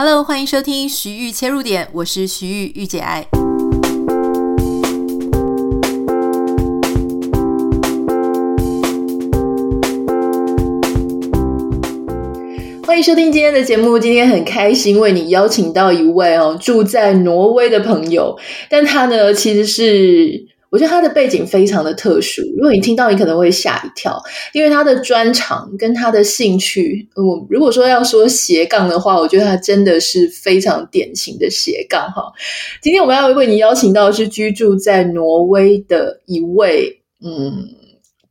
Hello，欢迎收听徐玉切入点，我是徐玉御姐爱。欢迎收听今天的节目，今天很开心为你邀请到一位哦住在挪威的朋友，但他呢其实是。我觉得他的背景非常的特殊，如果你听到，你可能会吓一跳，因为他的专长跟他的兴趣，我如果说要说斜杠的话，我觉得他真的是非常典型的斜杠哈。今天我们要为你邀请到的是居住在挪威的一位，嗯。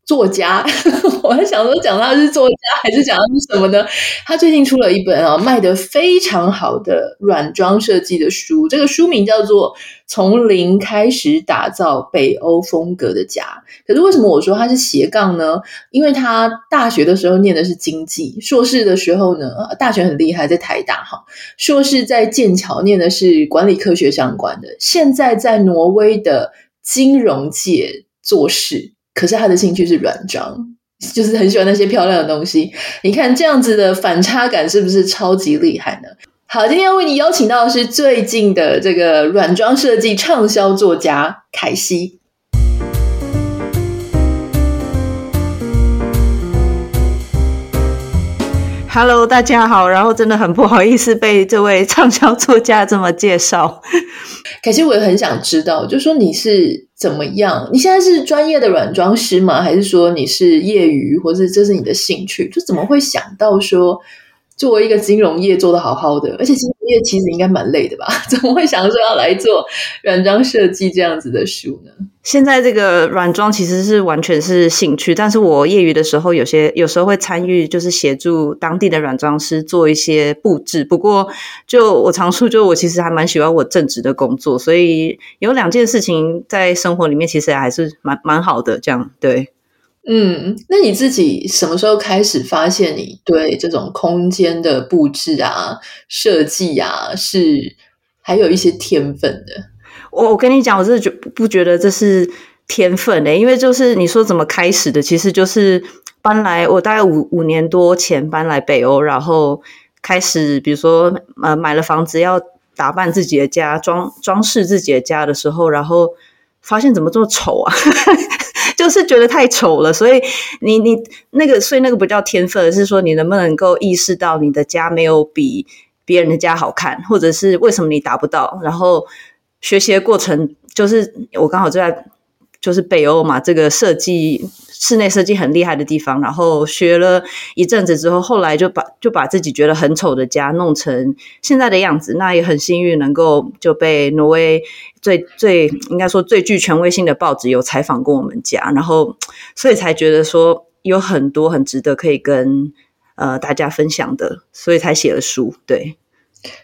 作家，我还想说讲他是作家，还是讲他是什么呢？他最近出了一本啊，卖得非常好的软装设计的书，这个书名叫做《从零开始打造北欧风格的家》。可是为什么我说他是斜杠呢？因为他大学的时候念的是经济，硕士的时候呢，大学很厉害，在台大哈，硕士在剑桥念的是管理科学相关的，现在在挪威的金融界做事。可是他的兴趣是软装，就是很喜欢那些漂亮的东西。你看这样子的反差感是不是超级厉害呢？好，今天要为你邀请到的是最近的这个软装设计畅销作家凯西。Hello，大家好。然后真的很不好意思被这位畅销作家这么介绍。凯西，我也很想知道，就是说你是。怎么样？你现在是专业的软装师吗？还是说你是业余，或者这是你的兴趣？就怎么会想到说，作为一个金融业做的好好的，而且金业其实应该蛮累的吧？怎么会想说要来做软装设计这样子的书呢？现在这个软装其实是完全是兴趣，但是我业余的时候有些有时候会参与，就是协助当地的软装师做一些布置。不过就我常说，就我其实还蛮喜欢我正职的工作，所以有两件事情在生活里面其实还是蛮蛮好的。这样对，嗯，那你自己什么时候开始发现你对这种空间的布置啊、设计啊是还有一些天分的？我我跟你讲，我真的觉不觉得这是天分嘞，因为就是你说怎么开始的，其实就是搬来我大概五五年多前搬来北欧，然后开始比如说呃买了房子要打扮自己的家，装装饰自己的家的时候，然后发现怎么这么丑啊，就是觉得太丑了，所以你你那个所以那个不叫天分，是说你能不能够意识到你的家没有比别人的家好看，或者是为什么你达不到，然后。学习的过程就是我刚好就在就是北欧嘛，这个设计室内设计很厉害的地方。然后学了一阵子之后，后来就把就把自己觉得很丑的家弄成现在的样子。那也很幸运能够就被挪威最最应该说最具权威性的报纸有采访过我们家，然后所以才觉得说有很多很值得可以跟呃大家分享的，所以才写了书。对。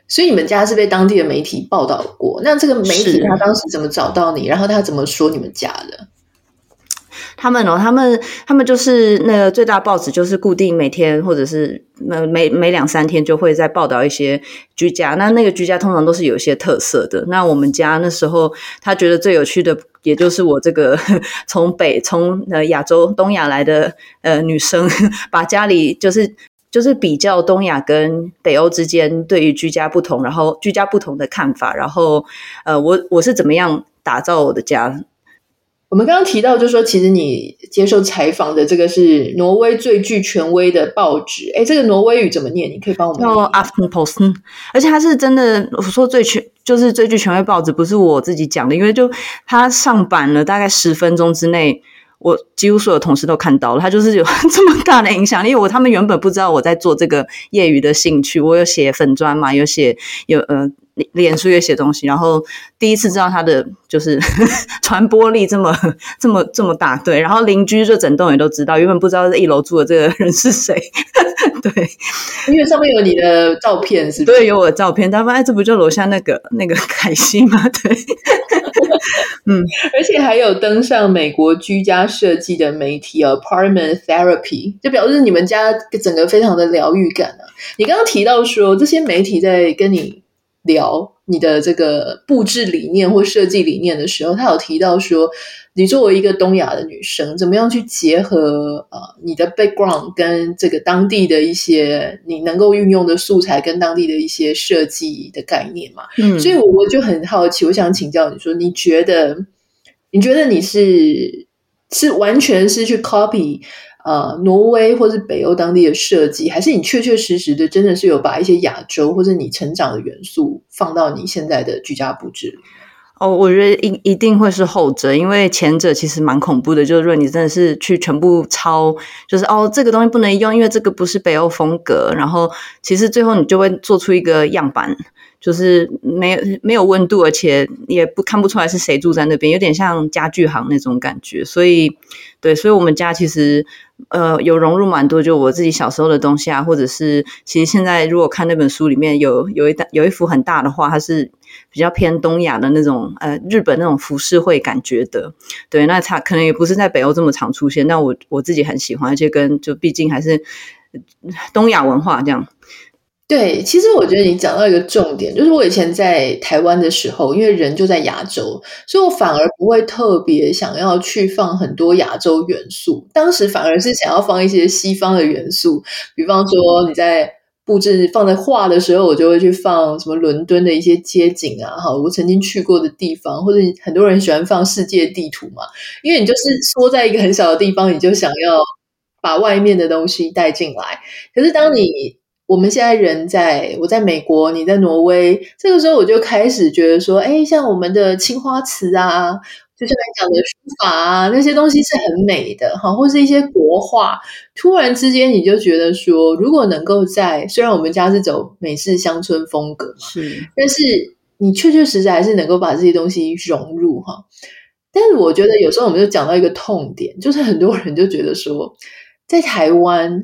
所以你们家是被当地的媒体报道过，那这个媒体他当时怎么找到你？然后他怎么说你们家的？他们哦，他们他们就是那个最大报纸，就是固定每天或者是每每每两三天就会在报道一些居家。那那个居家通常都是有一些特色的。那我们家那时候他觉得最有趣的，也就是我这个从北从呃亚洲东亚来的呃女生，把家里就是。就是比较东亚跟北欧之间对于居家不同，然后居家不同的看法，然后呃，我我是怎么样打造我的家？我们刚刚提到，就是说其实你接受采访的这个是挪威最具权威的报纸，诶，这个挪威语怎么念？你可以帮我们。叫 Aftenposten，而且它是真的，我说最权就是最具权威报纸，不是我自己讲的，因为就它上版了大概十分钟之内。我几乎所有同事都看到了，他就是有 这么大的影响力。因为我他们原本不知道我在做这个业余的兴趣，我有写粉砖嘛，有写有呃脸书也写东西，然后第一次知道他的就是 传播力这么 这么这么大，对。然后邻居就整栋也都知道，原本不知道在一楼住的这个人是谁，对，因为上面有你的照片，是不是？对，有我的照片。他们哎，这不就楼下那个那个凯西吗？对。嗯，而且还有登上美国居家设计的媒体哦，Apartment Therapy，就表示你们家整个非常的疗愈感啊。你刚刚提到说这些媒体在跟你聊你的这个布置理念或设计理念的时候，他有提到说，你作为一个东亚的女生，怎么样去结合呃你的 background 跟这个当地的一些你能够运用的素材跟当地的一些设计的概念嘛？嗯，所以我我就很好奇，我想请教你说，你觉得你觉得你是是完全是去 copy？呃，挪威或是北欧当地的设计，还是你确确实实的真的是有把一些亚洲或者你成长的元素放到你现在的居家布置里？哦，我觉得一一定会是后者，因为前者其实蛮恐怖的，就是说你真的是去全部抄，就是哦这个东西不能用，因为这个不是北欧风格，然后其实最后你就会做出一个样板。就是没有没有温度，而且也不看不出来是谁住在那边，有点像家具行那种感觉。所以，对，所以我们家其实呃有融入蛮多，就我自己小时候的东西啊，或者是其实现在如果看那本书里面有有一大有一幅很大的画，它是比较偏东亚的那种呃日本那种浮世绘感觉的。对，那它可能也不是在北欧这么常出现，但我我自己很喜欢，而且跟就毕竟还是东亚文化这样。对，其实我觉得你讲到一个重点，就是我以前在台湾的时候，因为人就在亚洲，所以我反而不会特别想要去放很多亚洲元素。当时反而是想要放一些西方的元素，比方说你在布置放在画的时候，我就会去放什么伦敦的一些街景啊，哈，我曾经去过的地方，或者很多人喜欢放世界地图嘛，因为你就是缩在一个很小的地方，你就想要把外面的东西带进来。可是当你我们现在人在，我在美国，你在挪威，这个时候我就开始觉得说，哎，像我们的青花瓷啊，就像你讲的书法啊，那些东西是很美的哈，或是一些国画。突然之间，你就觉得说，如果能够在，虽然我们家是走美式乡村风格嘛，是，但是你确确实实还是能够把这些东西融入哈。但是我觉得有时候我们就讲到一个痛点，就是很多人就觉得说，在台湾。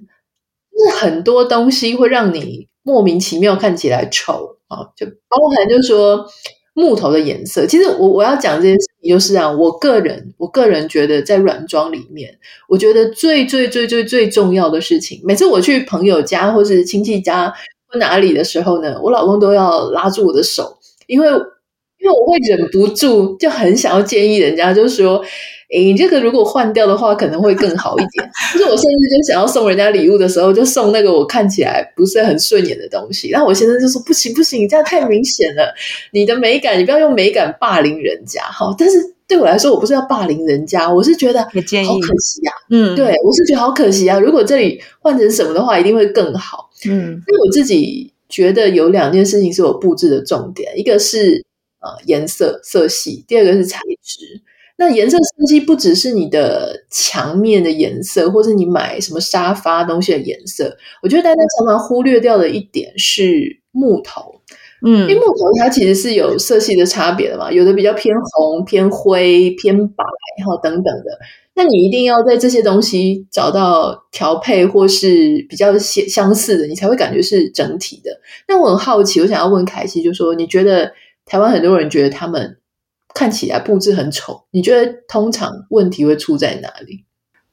是很多东西会让你莫名其妙看起来丑啊，就包含就是说木头的颜色。其实我我要讲这件事情，就是啊，我个人我个人觉得在软装里面，我觉得最最最最最重要的事情，每次我去朋友家或是亲戚家或哪里的时候呢，我老公都要拉住我的手，因为因为我会忍不住就很想要建议人家，就是说。诶，你这个如果换掉的话，可能会更好一点。就是我甚至就想要送人家礼物的时候，就送那个我看起来不是很顺眼的东西。然后我先生就说：“不行不行，你这样太明显了，你的美感，你不要用美感霸凌人家。”好，但是对我来说，我不是要霸凌人家，我是觉得好可惜呀。嗯，对，我是觉得好可惜啊。如果这里换成什么的话，一定会更好。嗯，因为我自己觉得有两件事情是我布置的重点，一个是呃颜色色系，第二个是材质。那颜色设计不只是你的墙面的颜色，或是你买什么沙发东西的颜色。我觉得大家常常忽略掉的一点是木头，嗯，因为木头它其实是有色系的差别的嘛，有的比较偏红、偏灰、偏白，然后等等的。那你一定要在这些东西找到调配或是比较相相似的，你才会感觉是整体的。那我很好奇，我想要问凯西，就说你觉得台湾很多人觉得他们。看起来布置很丑，你觉得通常问题会出在哪里？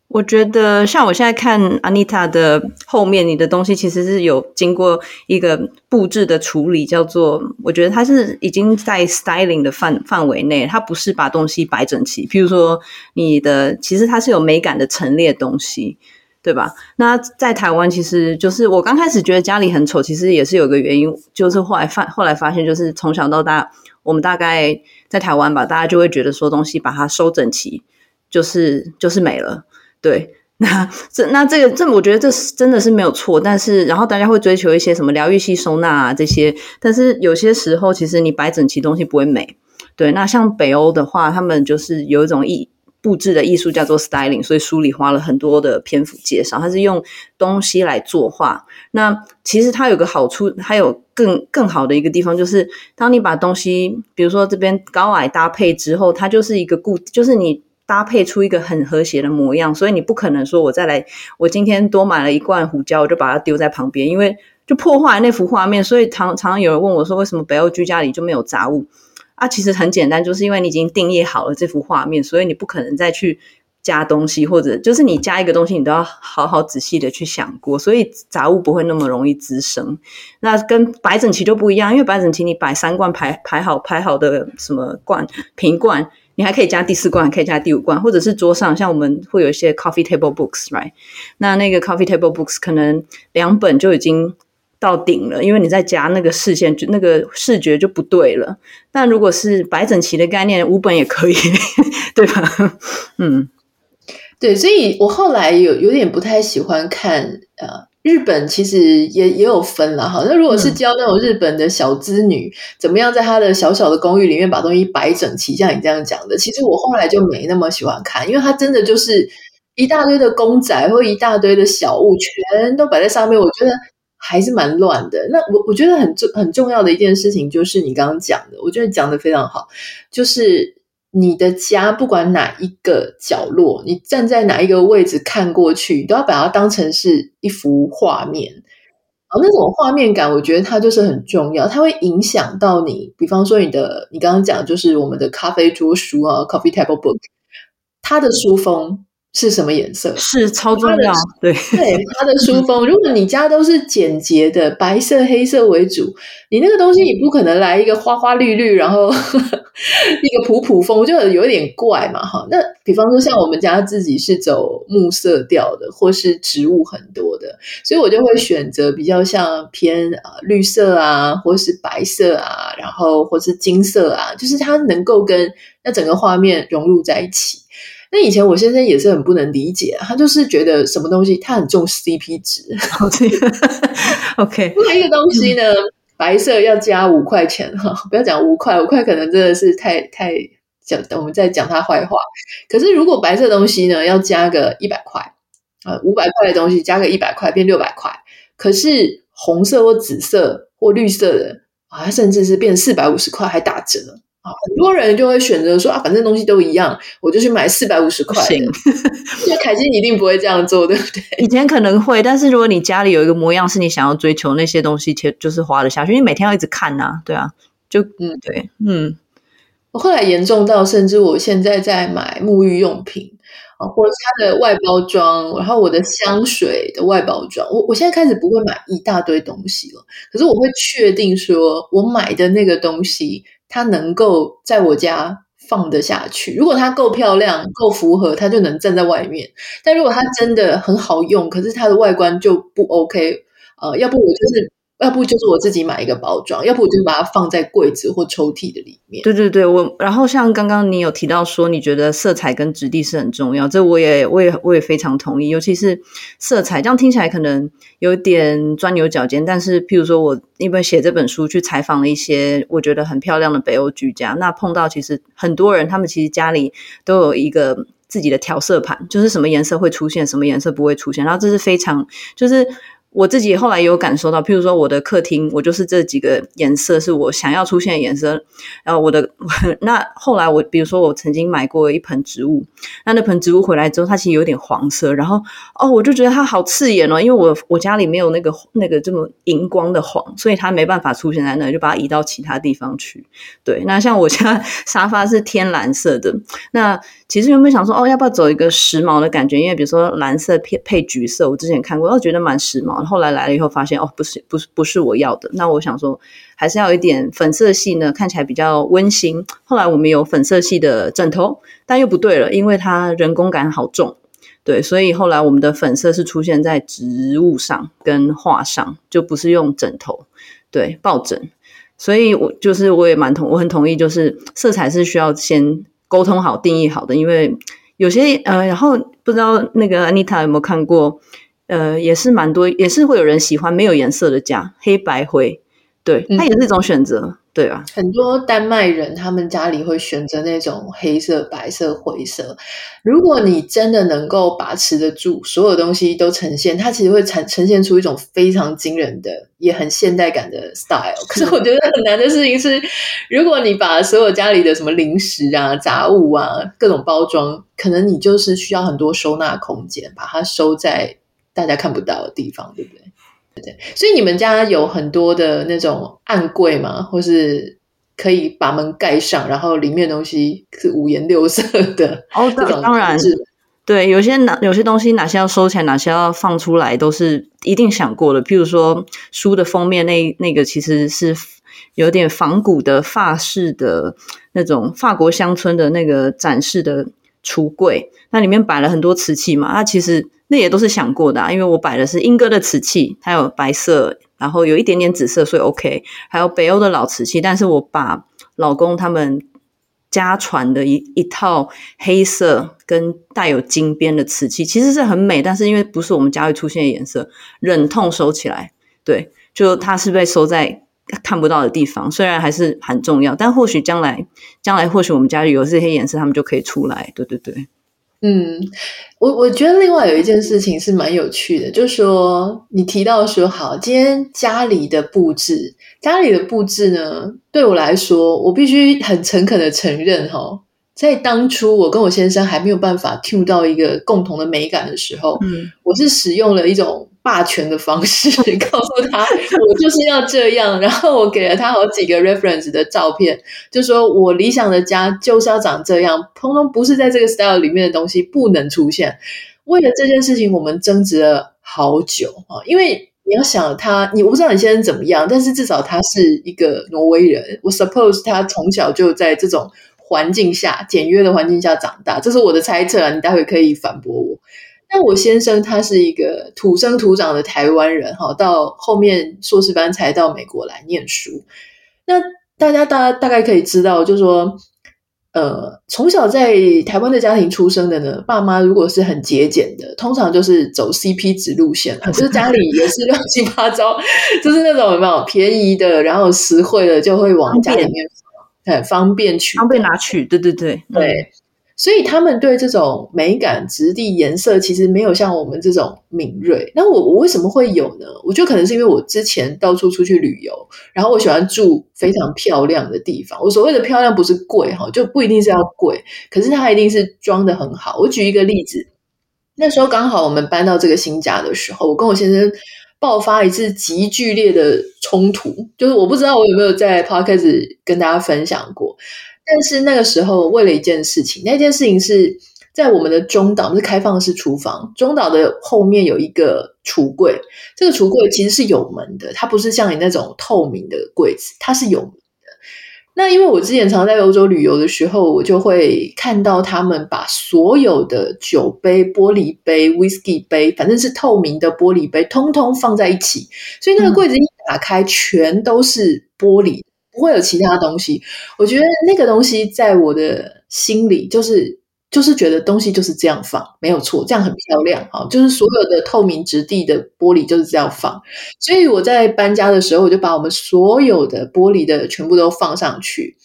我觉得像我现在看 Anita 的后面，你的东西其实是有经过一个布置的处理，叫做我觉得它是已经在 styling 的范范围内，它不是把东西摆整齐。譬如说你的，其实它是有美感的陈列东西，对吧？那在台湾，其实就是我刚开始觉得家里很丑，其实也是有个原因，就是后来发后来发现，就是从小到大。我们大概在台湾吧，大家就会觉得说东西把它收整齐，就是就是美了。对，那这那这个这，我觉得这是真的是没有错。但是，然后大家会追求一些什么疗愈系收纳啊这些，但是有些时候其实你摆整齐东西不会美。对，那像北欧的话，他们就是有一种意布置的艺术叫做 styling，所以书里花了很多的篇幅介绍，它是用东西来作画。那其实它有个好处，它有更更好的一个地方，就是当你把东西，比如说这边高矮搭配之后，它就是一个固，就是你搭配出一个很和谐的模样。所以你不可能说我再来，我今天多买了一罐胡椒，我就把它丢在旁边，因为就破坏那幅画面。所以常常有人问我说，为什么北欧居家里就没有杂物？啊，其实很简单，就是因为你已经定义好了这幅画面，所以你不可能再去加东西，或者就是你加一个东西，你都要好好仔细的去想过，所以杂物不会那么容易滋生。那跟摆整齐就不一样，因为摆整齐你摆三罐排排好排好的什么罐瓶罐，你还可以加第四罐，可以加第五罐，或者是桌上像我们会有一些 coffee table books，right？那那个 coffee table books 可能两本就已经。到顶了，因为你在加那个视线，就那个视觉就不对了。但如果是摆整齐的概念，五本也可以，对吧？嗯，对，所以我后来有有点不太喜欢看。呃，日本其实也也有分了哈。那如果是教那种日本的小资女，嗯、怎么样在她的小小的公寓里面把东西摆整齐，像你这样讲的，其实我后来就没那么喜欢看，因为它真的就是一大堆的公仔或一大堆的小物，全都摆在上面，我觉得。还是蛮乱的。那我我觉得很重很重要的一件事情，就是你刚刚讲的，我觉得讲得非常好，就是你的家不管哪一个角落，你站在哪一个位置看过去，都要把它当成是一幅画面。而那种画面感，我觉得它就是很重要，它会影响到你。比方说，你的你刚刚讲，就是我们的咖啡桌书啊，coffee table book，它的书封。是什么颜色？是超重要。对 对，它的书封，如果你家都是简洁的白色、黑色为主，你那个东西你不可能来一个花花绿绿，然后 一个普普风，就有一点怪嘛。哈，那比方说像我们家自己是走木色调的，或是植物很多的，所以我就会选择比较像偏啊绿色啊，或是白色啊，然后或是金色啊，就是它能够跟那整个画面融入在一起。那以前我先生也是很不能理解，他就是觉得什么东西他很重 CP 值。OK，那一个东西呢，白色要加五块钱哈，不要讲五块，五块可能真的是太太讲，我们在讲他坏话。可是如果白色东西呢，要加个一百块啊，五百块的东西加个一百块变六百块，可是红色或紫色或绿色的啊，甚至是变四百五十块还打折。很多人就会选择说啊，反正东西都一样，我就去买四百五十块的。行，因为凯基一定不会这样做，对不对？以前可能会，但是如果你家里有一个模样是你想要追求那些东西，其实就是花得下去。因为每天要一直看呐、啊，对啊，就嗯，对，嗯。我后来严重到，甚至我现在在买沐浴用品啊，或者它的外包装，然后我的香水的外包装，我我现在开始不会买一大堆东西了。可是我会确定说，我买的那个东西。它能够在我家放得下去，如果它够漂亮、够符合，它就能站在外面。但如果它真的很好用，可是它的外观就不 OK，呃，要不我就是。要不就是我自己买一个包装，要不我就把它放在柜子或抽屉的里面。对对对，我然后像刚刚你有提到说，你觉得色彩跟质地是很重要，这我也我也我也非常同意。尤其是色彩，这样听起来可能有点钻牛角尖，但是譬如说我因为写这本书去采访了一些我觉得很漂亮的北欧居家，那碰到其实很多人他们其实家里都有一个自己的调色盘，就是什么颜色会出现，什么颜色不会出现，然后这是非常就是。我自己后来也有感受到，譬如说我的客厅，我就是这几个颜色是我想要出现的颜色。然后我的 那后来我，比如说我曾经买过一盆植物，那那盆植物回来之后，它其实有点黄色。然后哦，我就觉得它好刺眼哦，因为我我家里没有那个那个这么荧光的黄，所以它没办法出现在那里，就把它移到其他地方去。对，那像我家 沙发是天蓝色的，那其实原本想说哦，要不要走一个时髦的感觉？因为比如说蓝色配配橘色，我之前看过，我觉得蛮时髦。后来来了以后，发现哦，不是，不是，不是我要的。那我想说，还是要一点粉色系呢，看起来比较温馨。后来我们有粉色系的枕头，但又不对了，因为它人工感好重。对，所以后来我们的粉色是出现在植物上跟画上，就不是用枕头，对，抱枕。所以我就是我也蛮同，我很同意，就是色彩是需要先沟通好、定义好的，因为有些呃，然后不知道那个 Anita 有没有看过。呃，也是蛮多，也是会有人喜欢没有颜色的家，黑白灰，对，它也是一种选择，嗯、对啊？很多丹麦人他们家里会选择那种黑色、白色、灰色。如果你真的能够把持得住，所有东西都呈现，它其实会呈呈现出一种非常惊人的、也很现代感的 style。可是我觉得很难的事情是，如果你把所有家里的什么零食啊、杂物啊、各种包装，可能你就是需要很多收纳空间，把它收在。大家看不到的地方，对不对？对对，所以你们家有很多的那种暗柜吗？或是可以把门盖上，然后里面东西是五颜六色的？哦，当然，对，有些哪有些东西哪些要收起来，哪些要放出来，都是一定想过的。譬如说书的封面那那个其实是有点仿古的法式的那种法国乡村的那个展示的橱柜，那里面摆了很多瓷器嘛，那其实那也都是想过的啊，因为我摆的是莺歌的瓷器，它有白色，然后有一点点紫色，所以 OK。还有北欧的老瓷器，但是我把老公他们。家传的一一套黑色跟带有金边的瓷器，其实是很美，但是因为不是我们家会出现的颜色，忍痛收起来。对，就它是被收在看不到的地方，虽然还是很重要，但或许将来，将来或许我们家里有这些颜色，他们就可以出来。对对对。嗯，我我觉得另外有一件事情是蛮有趣的，就是说你提到说，好，今天家里的布置，家里的布置呢，对我来说，我必须很诚恳的承认，哈，在当初我跟我先生还没有办法 tune 到一个共同的美感的时候，嗯，我是使用了一种。霸权的方式 告诉他，我就是要这样。然后我给了他好几个 reference 的照片，就说我理想的家就是要长这样，通通不是在这个 style 里面的东西不能出现。为了这件事情，我们争执了好久啊！因为你要想他，你我不知道你先生怎么样，但是至少他是一个挪威人。我 suppose 他从小就在这种环境下，简约的环境下长大，这是我的猜测啊。你待会可以反驳我。但我先生他是一个土生土长的台湾人，哈，到后面硕士班才到美国来念书。那大家大大概可以知道，就是说，呃，从小在台湾的家庭出生的呢，爸妈如果是很节俭的，通常就是走 CP 值路线，就是家里也是 乱七八糟，就是那种有没有便宜的，然后实惠的就会往家里面，很方便取，方便拿取，对对对，对。所以他们对这种美感、质地、颜色，其实没有像我们这种敏锐。那我我为什么会有呢？我觉得可能是因为我之前到处出去旅游，然后我喜欢住非常漂亮的地方。我所谓的漂亮不是贵哈，就不一定是要贵，可是它一定是装得很好。我举一个例子，那时候刚好我们搬到这个新家的时候，我跟我先生爆发一次极剧烈的冲突，就是我不知道我有没有在 Podcast 跟大家分享过。但是那个时候，为了一件事情，那件事情是在我们的中岛，是开放式厨房。中岛的后面有一个橱柜，这个橱柜其实是有门的，它不是像你那种透明的柜子，它是有门的。那因为我之前常在欧洲旅游的时候，我就会看到他们把所有的酒杯、玻璃杯、whisky 杯，反正是透明的玻璃杯，通通放在一起，所以那个柜子一打开，全都是玻璃。不会有其他东西，我觉得那个东西在我的心里就是就是觉得东西就是这样放，没有错，这样很漂亮哈。就是所有的透明质地的玻璃就是这样放，所以我在搬家的时候，我就把我们所有的玻璃的全部都放上去。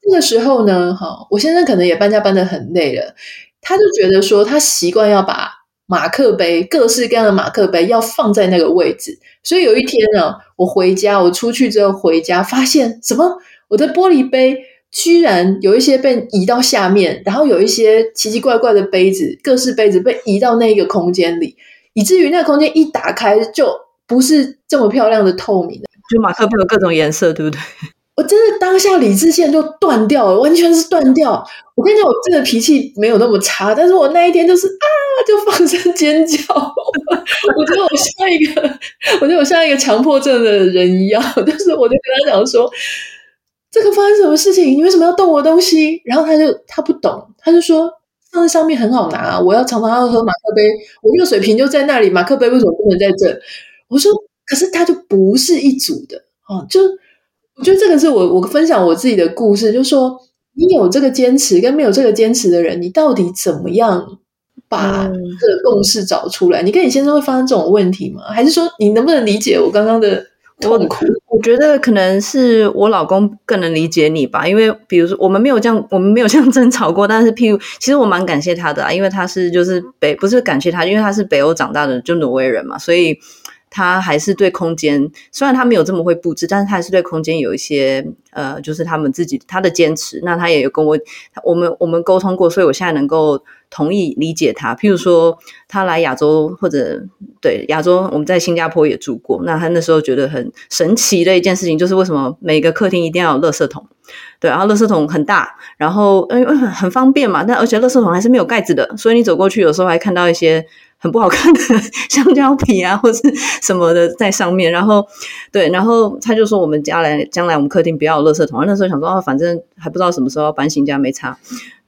这个时候呢，哈，我先生可能也搬家搬得很累了，他就觉得说他习惯要把马克杯，各式各样的马克杯要放在那个位置，所以有一天呢，我回家，我出去之后回家，发现什么？我的玻璃杯居然有一些被移到下面，然后有一些奇奇怪怪的杯子，各式杯子被移到那一个空间里，以至于那个空间一打开就不是这么漂亮的透明的，就马克杯有各种颜色，对不对？我真的当下理智线就断掉了，完全是断掉。我跟你讲，我这个脾气没有那么差，但是我那一天就是啊，就放声尖叫。我觉得我像一个，我觉得我像一个强迫症的人一样，就是我就跟他讲说，这个发生什么事情？你为什么要动我东西？然后他就他不懂，他就说放在上面很好拿，我要常常要喝马克杯，我热水瓶就在那里，马克杯为什么不能在这？我说，可是它就不是一组的啊，就。我觉得这个是我我分享我自己的故事，就是说你有这个坚持跟没有这个坚持的人，你到底怎么样把这个共识找出来？嗯、你跟你先生会发生这种问题吗？还是说你能不能理解我刚刚的痛苦？我，我觉得可能是我老公更能理解你吧，因为比如说我们没有这样，我们没有这样争吵过。但是譬如，其实我蛮感谢他的啊，因为他是就是北不是感谢他，因为他是北欧长大的，就挪威人嘛，所以。他还是对空间，虽然他没有这么会布置，但是他还是对空间有一些呃，就是他们自己他的坚持。那他也有跟我我们我们沟通过，所以我现在能够同意理解他。譬如说，他来亚洲或者对亚洲，我们在新加坡也住过。那他那时候觉得很神奇的一件事情，就是为什么每个客厅一定要有垃圾桶？对，然后垃圾桶很大，然后嗯很很方便嘛，但而且垃圾桶还是没有盖子的，所以你走过去有时候还看到一些。很不好看的 香蕉皮啊，或是什么的在上面，然后对，然后他就说我们将来将来我们客厅不要有垃圾桶，那时候想说，哦，反正还不知道什么时候要搬新家没差。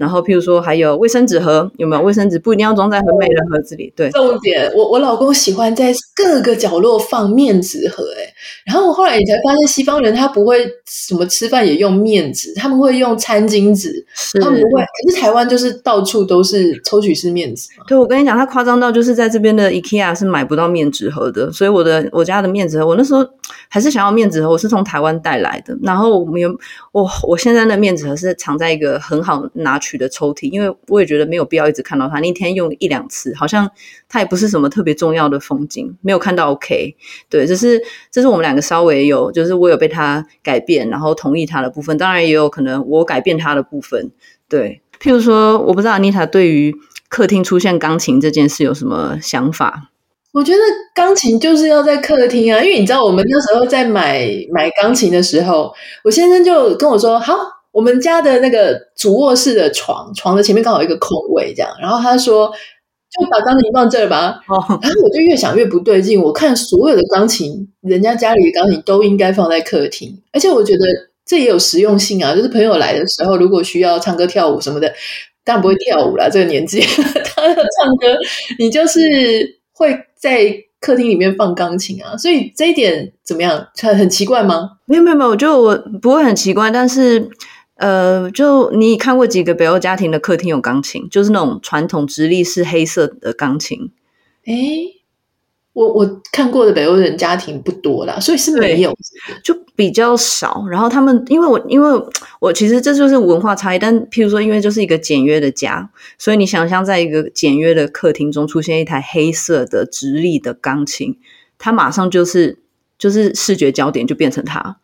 然后，譬如说，还有卫生纸盒，有没有卫生纸？不一定要装在很美的盒子里。对，重点，我我老公喜欢在各个角落放面纸盒，哎，然后我后来你才发现，西方人他不会什么吃饭也用面纸，他们会用餐巾纸，他们不会。可是台湾就是到处都是抽取式面纸。对，我跟你讲，他夸张到就是在这边的 IKEA 是买不到面纸盒的，所以我的我家的面纸盒，我那时候还是想要面纸盒，我是从台湾带来的。然后我们有我我现在的面纸盒是藏在一个很好拿取的抽屉，因为我也觉得没有必要一直看到它，那天用一两次，好像它也不是什么特别重要的风景，没有看到 OK。对，这是这是我们两个稍微有，就是我有被他改变，然后同意他的部分，当然也有可能我改变他的部分。对，譬如说，我不知道 Anita 对于客厅出现钢琴这件事有什么想法？我觉得钢琴就是要在客厅啊，因为你知道我们那时候在买买钢琴的时候，我先生就跟我说好。我们家的那个主卧室的床，床的前面刚好有一个空位，这样。然后他说，就把钢琴放这儿吧。哦。然后我就越想越不对劲。我看所有的钢琴，人家家里的钢琴都应该放在客厅，而且我觉得这也有实用性啊。就是朋友来的时候，如果需要唱歌跳舞什么的，当然不会跳舞啦，这个年纪 他要唱歌，你就是会在客厅里面放钢琴啊。所以这一点怎么样？很很奇怪吗？没有没有没有，我觉得我不会很奇怪，但是。呃，就你看过几个北欧家庭的客厅有钢琴，就是那种传统直立式黑色的钢琴。哎，我我看过的北欧人家庭不多啦，所以是没有，就比较少。然后他们，因为我因为我其实这就是文化差异，但譬如说，因为就是一个简约的家，所以你想象在一个简约的客厅中出现一台黑色的直立的钢琴，它马上就是就是视觉焦点就变成它。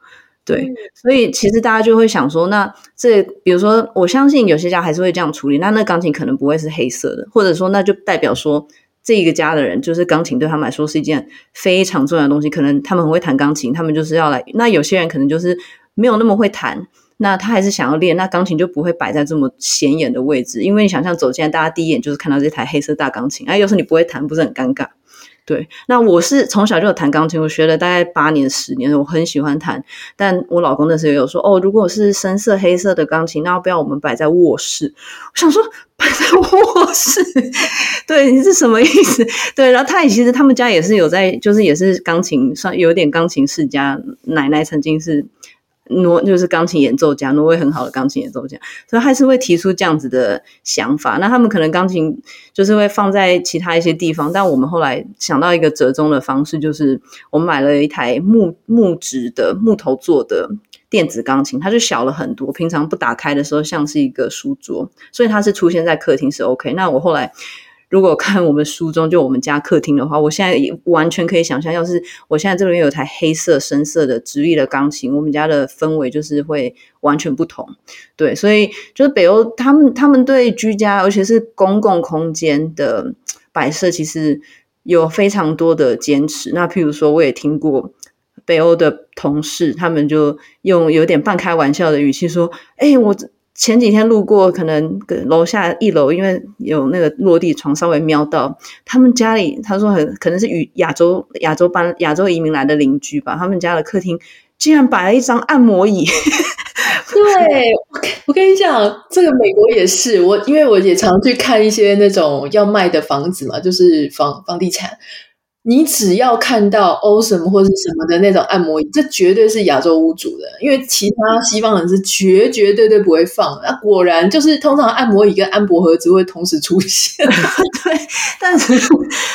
对，所以其实大家就会想说，那这比如说，我相信有些家还是会这样处理。那那钢琴可能不会是黑色的，或者说那就代表说，这一个家的人就是钢琴对他们来说是一件非常重要的东西。可能他们很会弹钢琴，他们就是要来。那有些人可能就是没有那么会弹，那他还是想要练，那钢琴就不会摆在这么显眼的位置。因为你想象走进来，大家第一眼就是看到这台黑色大钢琴，哎，要是你不会弹，不是很尴尬？对，那我是从小就有弹钢琴，我学了大概八年、十年，我很喜欢弹。但我老公那时候有说，哦，如果是深色黑色的钢琴，那要不要我们摆在卧室？我想说摆在卧室，对，你是什么意思？对，然后他也其实他们家也是有在，就是也是钢琴，算有点钢琴世家，奶奶曾经是。挪就是钢琴演奏家，挪威很好的钢琴演奏家，所以还是会提出这样子的想法。那他们可能钢琴就是会放在其他一些地方，但我们后来想到一个折中的方式，就是我们买了一台木木质的木头做的电子钢琴，它就小了很多，平常不打开的时候像是一个书桌，所以它是出现在客厅是 OK。那我后来。如果看我们书中就我们家客厅的话，我现在也完全可以想象，要是我现在这边有台黑色深色的直立的钢琴，我们家的氛围就是会完全不同。对，所以就是北欧他们他们对居家，而且是公共空间的摆设，其实有非常多的坚持。那譬如说，我也听过北欧的同事，他们就用有点半开玩笑的语气说：“哎，我。”前几天路过，可能楼下一楼，因为有那个落地窗，稍微瞄到他们家里。他说很可能是与亚洲亚洲搬亚洲移民来的邻居吧。他们家的客厅竟然摆了一张按摩椅。对，我跟你讲，这个美国也是我，因为我也常去看一些那种要卖的房子嘛，就是房房地产。你只要看到 Awesome 或是什么的那种按摩椅，这绝对是亚洲屋主的，因为其他西方人是绝绝对对不会放。那果然就是通常按摩椅跟安博盒子会同时出现。对，但是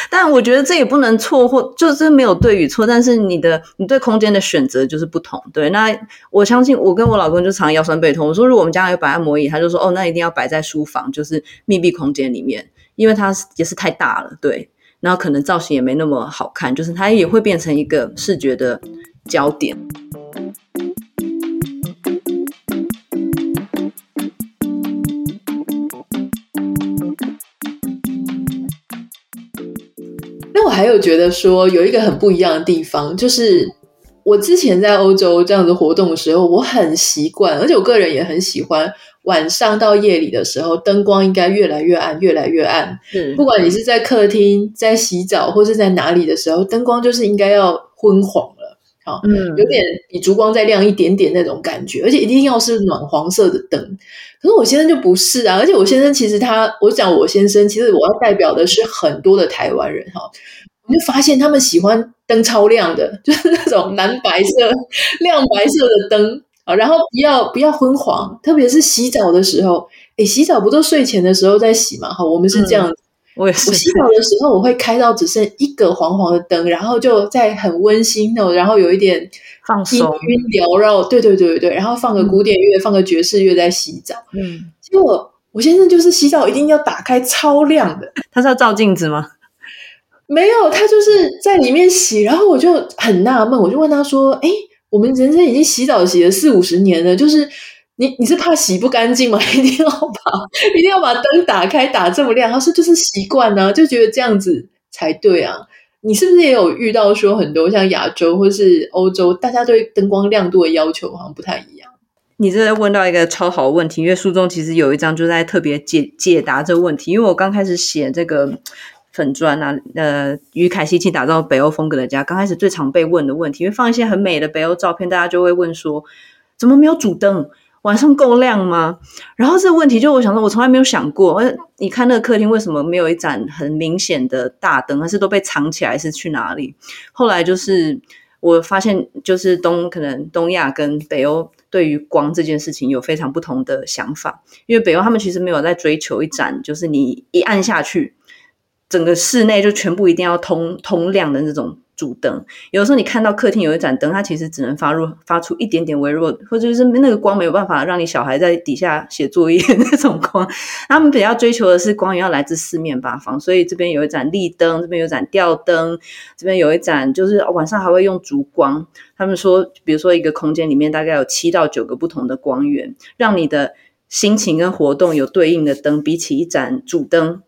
但我觉得这也不能错或就是没有对与错，但是你的你对空间的选择就是不同。对，那我相信我跟我老公就常腰酸背痛。我说如果我们家有摆按摩椅，他就说哦，那一定要摆在书房，就是密闭空间里面，因为它也是太大了。对。然后可能造型也没那么好看，就是它也会变成一个视觉的焦点。那我还有觉得说有一个很不一样的地方，就是我之前在欧洲这样子活动的时候，我很习惯，而且我个人也很喜欢晚上到夜里的时候，灯光应该越来越暗，越来越暗。嗯不管你是在客厅、在洗澡或是在哪里的时候，灯光就是应该要昏黄了，好，嗯，有点比烛光再亮一点点那种感觉，而且一定要是暖黄色的灯。可是我先生就不是啊，而且我先生其实他，我讲我先生，其实我要代表的是很多的台湾人哈。我就发现他们喜欢灯超亮的，就是那种蓝白色、亮白色的灯啊，然后不要不要昏黄，特别是洗澡的时候，诶，洗澡不都睡前的时候在洗嘛？哈，我们是这样子。嗯，我也是。我洗澡的时候，我会开到只剩一个黄黄的灯，然后就在很温馨哦，然后有一点放松、晕缭绕，对对对对对，然后放个古典乐，嗯、放个爵士乐在洗澡。嗯，结果我先生就是洗澡一定要打开超亮的，他是要照镜子吗？没有，他就是在里面洗，然后我就很纳闷，我就问他说：“哎，我们人生已经洗澡洗了四五十年了，就是你你是怕洗不干净吗？一定要把一定要把灯打开，打这么亮？”他说：“就是习惯呢、啊，就觉得这样子才对啊。”你是不是也有遇到说很多像亚洲或是欧洲，大家对灯光亮度的要求好像不太一样？你这问到一个超好的问题，因为书中其实有一章就在特别解解答这个问题，因为我刚开始写这个。粉砖啊，呃，与凯西一起打造北欧风格的家。刚开始最常被问的问题，因为放一些很美的北欧照片，大家就会问说：怎么没有主灯？晚上够亮吗？然后这个问题就我想说，我从来没有想过。呃，你看那个客厅为什么没有一盏很明显的大灯？还是都被藏起来？是去哪里？后来就是我发现，就是东可能东亚跟北欧对于光这件事情有非常不同的想法。因为北欧他们其实没有在追求一盏，就是你一按下去。整个室内就全部一定要通通亮的那种主灯，有的时候你看到客厅有一盏灯，它其实只能发入发出一点点微弱，或者是那个光没有办法让你小孩在底下写作业那种光。他们比较追求的是光源要来自四面八方，所以这边有一盏立灯，这边有一盏吊灯，这边有一盏就是晚上还会用烛光。他们说，比如说一个空间里面大概有七到九个不同的光源，让你的心情跟活动有对应的灯，比起一盏主灯。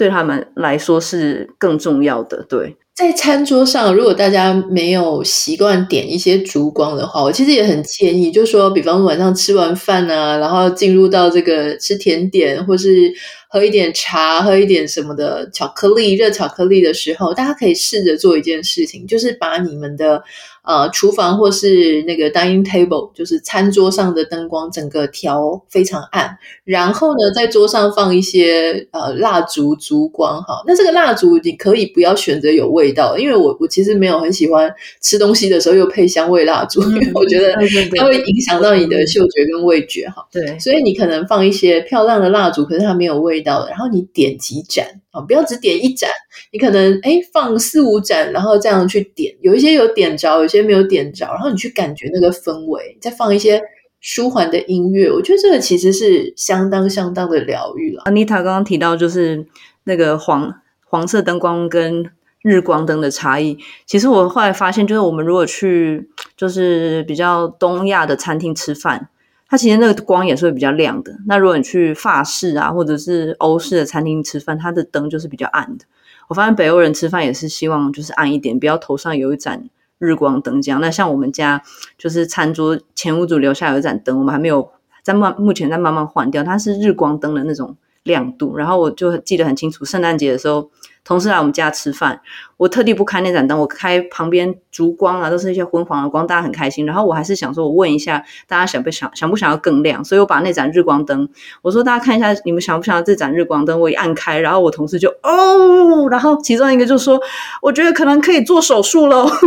对他们来说是更重要的。对，在餐桌上，如果大家没有习惯点一些烛光的话，我其实也很建议，就是说，比方晚上吃完饭啊，然后进入到这个吃甜点，或是喝一点茶、喝一点什么的巧克力、热巧克力的时候，大家可以试着做一件事情，就是把你们的。呃，厨房或是那个 dining table，就是餐桌上的灯光，整个调非常暗。然后呢，在桌上放一些呃蜡烛、烛光哈。那这个蜡烛你可以不要选择有味道，因为我我其实没有很喜欢吃东西的时候又配香味蜡烛，嗯、因为我觉得它会影响到你的嗅觉跟味觉哈。对，所以你可能放一些漂亮的蜡烛，可是它没有味道的。然后你点几盏啊，不要只点一盏，你可能诶放四五盏，然后这样去点，有一些有点着。有些没有点着，然后你去感觉那个氛围，再放一些舒缓的音乐，我觉得这个其实是相当相当的疗愈了。Anita 刚刚提到就是那个黄黄色灯光跟日光灯的差异，其实我后来发现，就是我们如果去就是比较东亚的餐厅吃饭，它其实那个光也是会比较亮的。那如果你去法式啊或者是欧式的餐厅吃饭，它的灯就是比较暗的。我发现北欧人吃饭也是希望就是暗一点，不要头上有一盏。日光灯这样，那像我们家就是餐桌前屋主留下有一盏灯，我们还没有在慢，目前在慢慢换掉，它是日光灯的那种亮度。然后我就记得很清楚，圣诞节的时候，同事来我们家吃饭，我特地不开那盏灯，我开旁边烛光啊，都是一些昏黄的光，大家很开心。然后我还是想说，我问一下大家想不想想不想要更亮，所以我把那盏日光灯，我说大家看一下，你们想不想要这盏日光灯？我一按开，然后我同事就哦，然后其中一个就说，我觉得可能可以做手术喽。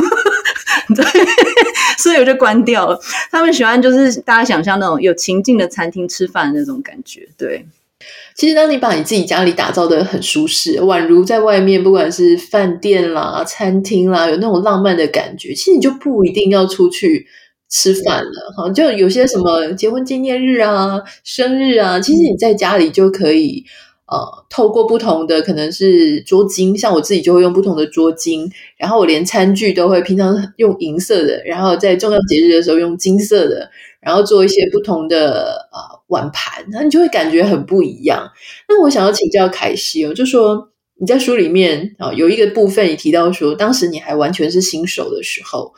对，所以我就关掉了。他们喜欢就是大家想象那种有情境的餐厅吃饭的那种感觉。对，其实当你把你自己家里打造的很舒适，宛如在外面，不管是饭店啦、餐厅啦，有那种浪漫的感觉，其实你就不一定要出去吃饭了。哈，就有些什么结婚纪念日啊、生日啊，其实你在家里就可以。呃，透过不同的可能是桌巾，像我自己就会用不同的桌巾，然后我连餐具都会平常用银色的，然后在重要节日的时候用金色的，然后做一些不同的呃碗盘，那你就会感觉很不一样。那我想要请教凯西哦，就说你在书里面啊、有一个部分你提到说，当时你还完全是新手的时候，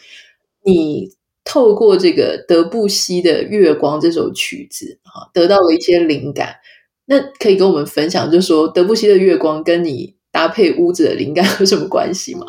你透过这个德布西的《月光》这首曲子，哈，得到了一些灵感。那可以跟我们分享，就说德布西的《月光》跟你搭配屋子的灵感有什么关系吗？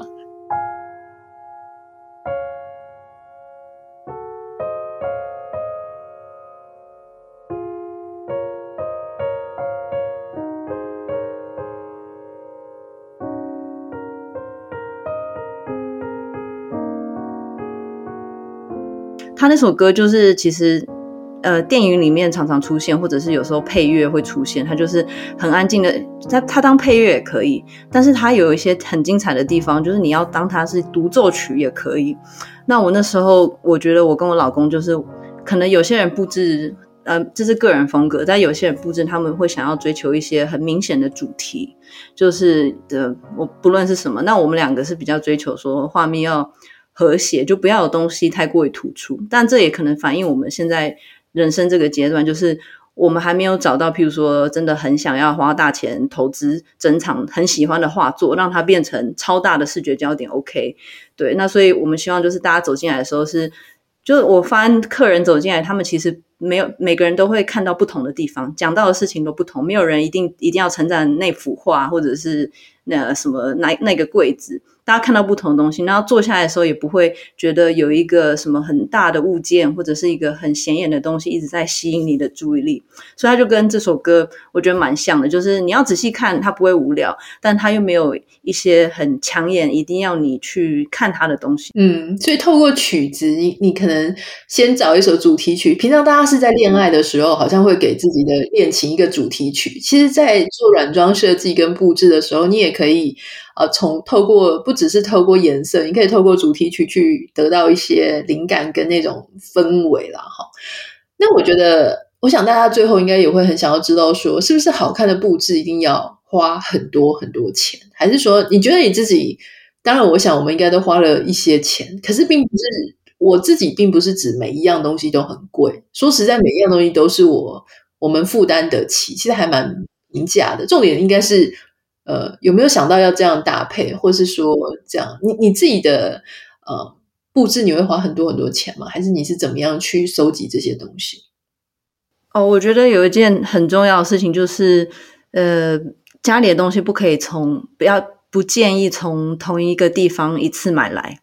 他那首歌就是其实，呃，电影里面常常出现，或者是有时候配乐会出现。他就是很安静的，他他当配乐也可以，但是他有一些很精彩的地方，就是你要当他是独奏曲也可以。那我那时候我觉得我跟我老公就是，可能有些人布置，呃，这是个人风格，但有些人布置他们会想要追求一些很明显的主题，就是的，我不论是什么，那我们两个是比较追求说画面要。和谐，就不要有东西太过于突出，但这也可能反映我们现在人生这个阶段，就是我们还没有找到，譬如说真的很想要花大钱投资整场很喜欢的画作，让它变成超大的视觉焦点。OK，对，那所以我们希望就是大家走进来的时候是，就是我发现客人走进来，他们其实没有每个人都会看到不同的地方，讲到的事情都不同，没有人一定一定要称赞那幅画或者是那什么那那个柜子。大家看到不同的东西，然后坐下来的时候也不会觉得有一个什么很大的物件或者是一个很显眼的东西一直在吸引你的注意力，所以它就跟这首歌我觉得蛮像的，就是你要仔细看它不会无聊，但它又没有一些很抢眼一定要你去看它的东西。嗯，所以透过曲子，你你可能先找一首主题曲。平常大家是在恋爱的时候，好像会给自己的恋情一个主题曲。其实，在做软装设计跟布置的时候，你也可以。呃，从透过不只是透过颜色，你可以透过主题曲去得到一些灵感跟那种氛围啦。哈。那我觉得，我想大家最后应该也会很想要知道说，说是不是好看的布置一定要花很多很多钱，还是说你觉得你自己？当然，我想我们应该都花了一些钱，可是并不是我自己，并不是指每一样东西都很贵。说实在，每一样东西都是我我们负担得起，其实还蛮平价的。重点应该是。呃，有没有想到要这样搭配，或是说这样，你你自己的呃布置，你会花很多很多钱吗？还是你是怎么样去收集这些东西？哦，我觉得有一件很重要的事情就是，呃，家里的东西不可以从不要不建议从同一个地方一次买来，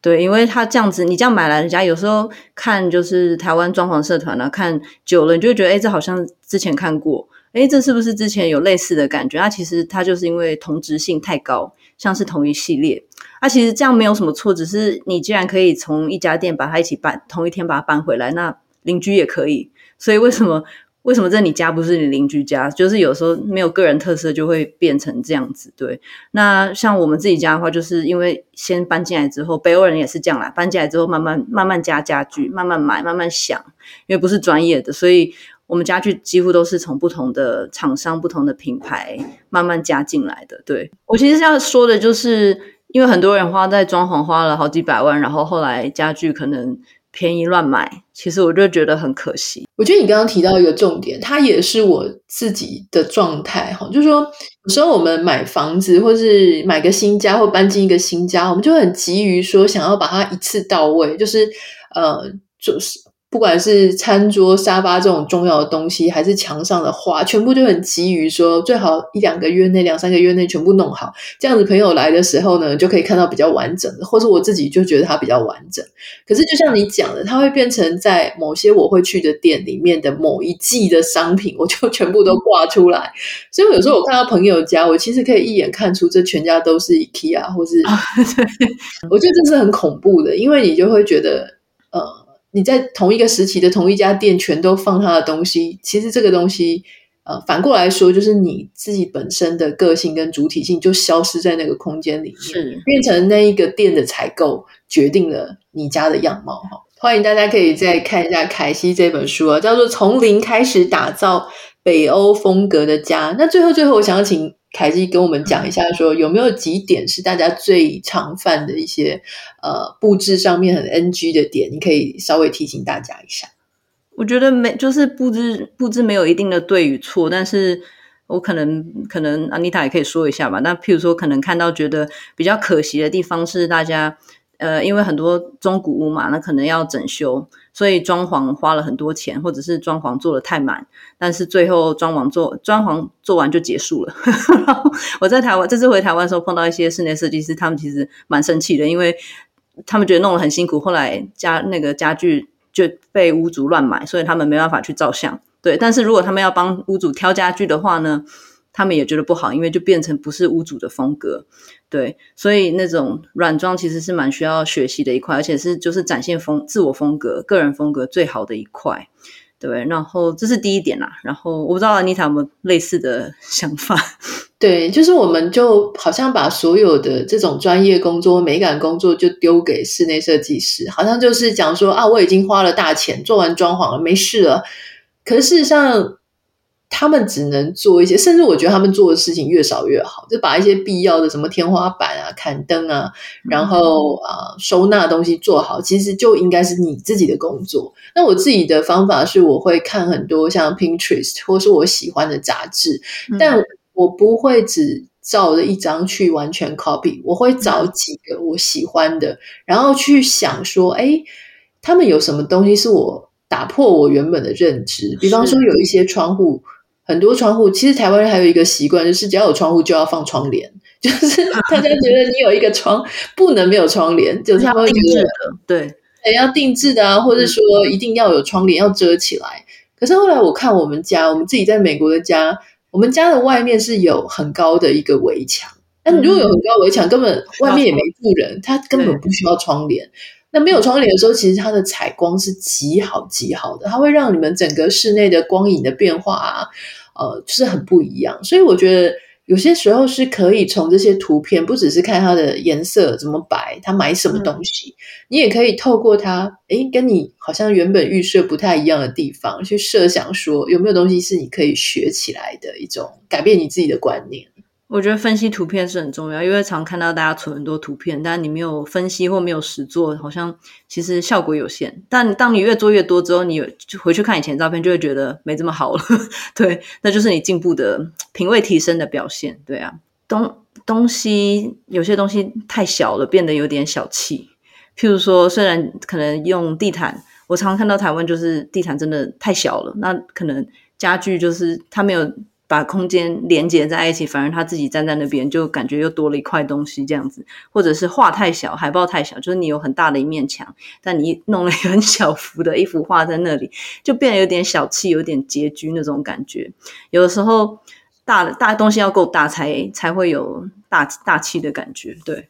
对，因为他这样子，你这样买来，人家有时候看就是台湾装潢社团啊，看久了你就会觉得，哎，这好像之前看过。诶，这是不是之前有类似的感觉？它、啊、其实它就是因为同质性太高，像是同一系列。啊，其实这样没有什么错，只是你既然可以从一家店把它一起搬，同一天把它搬回来，那邻居也可以。所以为什么为什么在你家不是你邻居家？就是有时候没有个人特色，就会变成这样子。对，那像我们自己家的话，就是因为先搬进来之后，北欧人也是这样啦，搬进来之后慢慢慢慢加家具，慢慢买，慢慢想，因为不是专业的，所以。我们家具几乎都是从不同的厂商、不同的品牌慢慢加进来的。对，我其实要说的就是，因为很多人花在装潢花了好几百万，然后后来家具可能便宜乱买，其实我就觉得很可惜。我觉得你刚刚提到一个重点，它也是我自己的状态哈，就是说有时候我们买房子，或是买个新家，或搬进一个新家，我们就很急于说想要把它一次到位，就是呃，就是。不管是餐桌、沙发这种重要的东西，还是墙上的画，全部就很急于说，最好一两个月内、两三个月内全部弄好。这样子朋友来的时候呢，就可以看到比较完整的，或者我自己就觉得它比较完整。可是就像你讲的，它会变成在某些我会去的店里面的某一季的商品，我就全部都挂出来。所以有时候我看到朋友家，我其实可以一眼看出这全家都是 IKEA，或是，我觉得这是很恐怖的，因为你就会觉得，呃。你在同一个时期的同一家店全都放他的东西，其实这个东西，呃，反过来说，就是你自己本身的个性跟主体性就消失在那个空间里面，是变成那一个店的采购决定了你家的样貌哈。欢迎大家可以再看一下凯西这本书啊，叫做《从零开始打造北欧风格的家》。那最后最后，我想要请。凯基跟我们讲一下，说有没有几点是大家最常犯的一些呃布置上面很 NG 的点，你可以稍微提醒大家一下。我觉得没，就是布置布置没有一定的对与错，但是我可能可能安妮塔也可以说一下吧。那譬如说，可能看到觉得比较可惜的地方是大家呃，因为很多中古屋嘛，那可能要整修，所以装潢花了很多钱，或者是装潢做得太满，但是最后装潢做装潢做完就结束了。然 后我在台湾这次回台湾的时候碰到一些室内设计师，他们其实蛮生气的，因为他们觉得弄得很辛苦，后来家那个家具就被屋主乱买，所以他们没办法去照相。对，但是如果他们要帮屋主挑家具的话呢，他们也觉得不好，因为就变成不是屋主的风格。对，所以那种软装其实是蛮需要学习的一块，而且是就是展现风自我风格、个人风格最好的一块。对，然后这是第一点啦。然后我不知道 Anita 有没有类似的 想法？对，就是我们就好像把所有的这种专业工作、美感工作就丢给室内设计师，好像就是讲说啊，我已经花了大钱做完装潢了，没事了。可是事实上，他们只能做一些，甚至我觉得他们做的事情越少越好，就把一些必要的什么天花板啊、砍灯啊，然后啊、呃、收纳东西做好，其实就应该是你自己的工作。那我自己的方法是，我会看很多像 Pinterest 或是我喜欢的杂志，但我不会只照着一张去完全 copy，我会找几个我喜欢的，然后去想说，哎，他们有什么东西是我打破我原本的认知，比方说有一些窗户。很多窗户，其实台湾人还有一个习惯，就是只要有窗户就要放窗帘，就是大家觉得你有一个窗不能没有窗帘，就是他们会觉得对，要定制的啊，或者说一定要有窗帘要遮起来。可是后来我看我们家，我们自己在美国的家，我们家的外面是有很高的一个围墙，那你如果有很高围墙，根本外面也没住人，它根本不需要窗帘。那没有窗帘的时候，其实它的采光是极好极好的，它会让你们整个室内的光影的变化啊，呃，就是很不一样。所以我觉得有些时候是可以从这些图片，不只是看它的颜色怎么摆，它买什么东西，嗯、你也可以透过它，诶，跟你好像原本预设不太一样的地方，去设想说有没有东西是你可以学起来的一种改变你自己的观念。我觉得分析图片是很重要，因为常看到大家存很多图片，但你没有分析或没有实作，好像其实效果有限。但当你越做越多之后，你就回去看以前照片，就会觉得没这么好了。对，那就是你进步的品味提升的表现。对啊，东东西有些东西太小了，变得有点小气。譬如说，虽然可能用地毯，我常看到台湾就是地毯真的太小了，那可能家具就是它没有。把空间连接在一起，反而他自己站在那边，就感觉又多了一块东西这样子，或者是画太小，海报太小，就是你有很大的一面墙，但你弄了一个很小幅的一幅画在那里，就变得有点小气，有点拮据那种感觉。有的时候大的大东西要够大，才才会有大大气的感觉，对。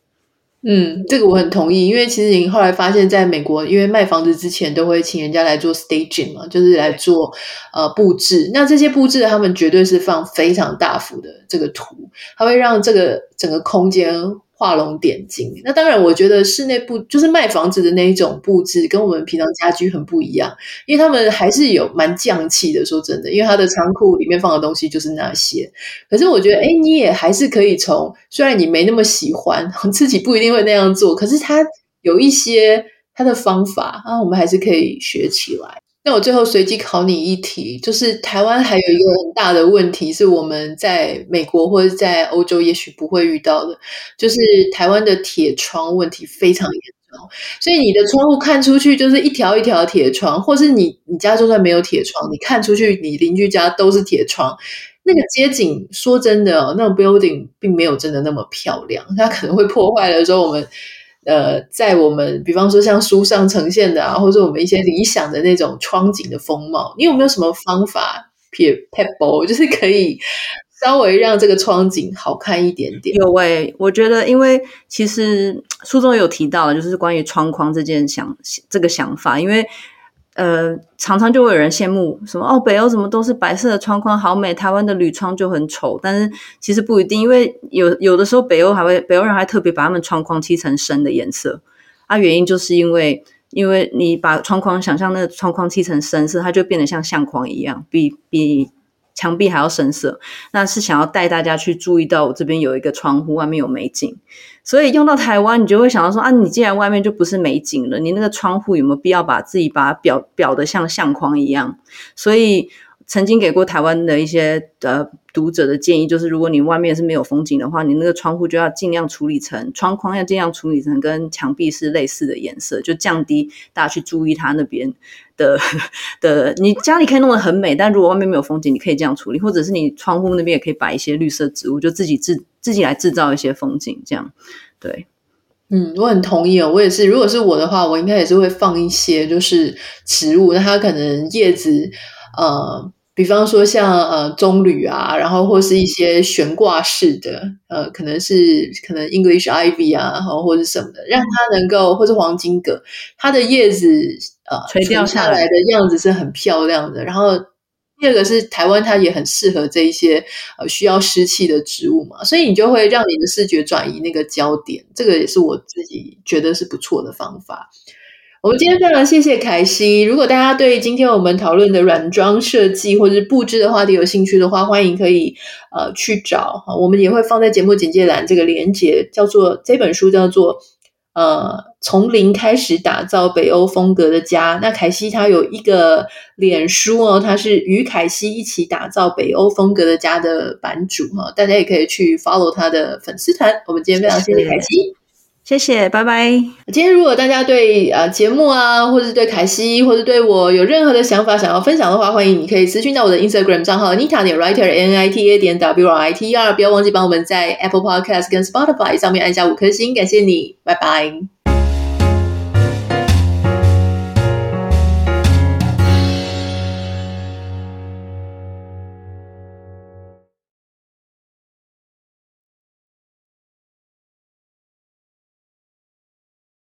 嗯，这个我很同意，因为其实你后来发现，在美国，因为卖房子之前都会请人家来做 staging 嘛，就是来做呃布置。那这些布置，他们绝对是放非常大幅的这个图，它会让这个整个空间。画龙点睛。那当然，我觉得室内布就是卖房子的那一种布置，跟我们平常家居很不一样，因为他们还是有蛮匠气的。说真的，因为他的仓库里面放的东西就是那些。可是我觉得，哎，你也还是可以从，虽然你没那么喜欢，自己不一定会那样做，可是他有一些他的方法啊，我们还是可以学起来。那我最后随机考你一题，就是台湾还有一个很大的问题，是我们在美国或者在欧洲也许不会遇到的，就是台湾的铁窗问题非常严重。所以你的窗户看出去就是一条一条铁窗，或是你你家就算没有铁窗，你看出去你邻居家都是铁窗，那个街景说真的哦，那种 building 并没有真的那么漂亮，它可能会破坏了说我们。呃，在我们比方说像书上呈现的啊，或者我们一些理想的那种窗景的风貌，你有没有什么方法撇 pebble，就是可以稍微让这个窗景好看一点点？有诶、欸，我觉得，因为其实书中有提到，就是关于窗框这件想这个想法，因为。呃，常常就会有人羡慕什么哦，北欧怎么都是白色的窗框，好美。台湾的铝窗就很丑，但是其实不一定，因为有有的时候北欧还会，北欧人还特别把他们窗框漆成深的颜色啊，原因就是因为，因为你把窗框想象那个窗框漆成深色，它就变得像相框一样，比比。墙壁还要深色，那是想要带大家去注意到我这边有一个窗户，外面有美景。所以用到台湾，你就会想到说啊，你既然外面就不是美景了，你那个窗户有没有必要把自己把它裱裱得像相框一样？所以曾经给过台湾的一些呃读者的建议，就是如果你外面是没有风景的话，你那个窗户就要尽量处理成窗框，要尽量处理成跟墙壁是类似的颜色，就降低大家去注意它那边的 的。你家里可以弄得很美，但如果外面没有风景，你可以这样处理，或者是你窗户那边也可以摆一些绿色植物，就自己自自己来制造一些风景，这样对。嗯，我很同意哦。我也是，如果是我的话，我应该也是会放一些就是植物，那它可能叶子呃。比方说像呃棕榈啊，然后或是一些悬挂式的，呃，可能是可能 English Ivy 啊，或者什么的，让它能够或是黄金葛，它的叶子呃垂掉下来的样子是很漂亮的。然后第二个是台湾，它也很适合这一些呃需要湿气的植物嘛，所以你就会让你的视觉转移那个焦点，这个也是我自己觉得是不错的方法。我们今天非常谢谢凯西。如果大家对今天我们讨论的软装设计或者是布置的话题有兴趣的话，欢迎可以呃去找哈，我们也会放在节目简介栏这个连结，叫做这本书叫做呃从零开始打造北欧风格的家。那凯西他有一个脸书哦，他是与凯西一起打造北欧风格的家的版主哈，大家也可以去 follow 他的粉丝团。我们今天非常谢谢凯西。谢谢，拜拜。今天如果大家对呃节目啊，或者是对凯西，或者对我有任何的想法想要分享的话，欢迎你可以私讯到我的 Instagram 账号 Nita 点 Writer N I T A 点 W R I T E R，不要忘记帮我们在 Apple Podcast 跟 Spotify 上面按下五颗星，感谢你，拜拜。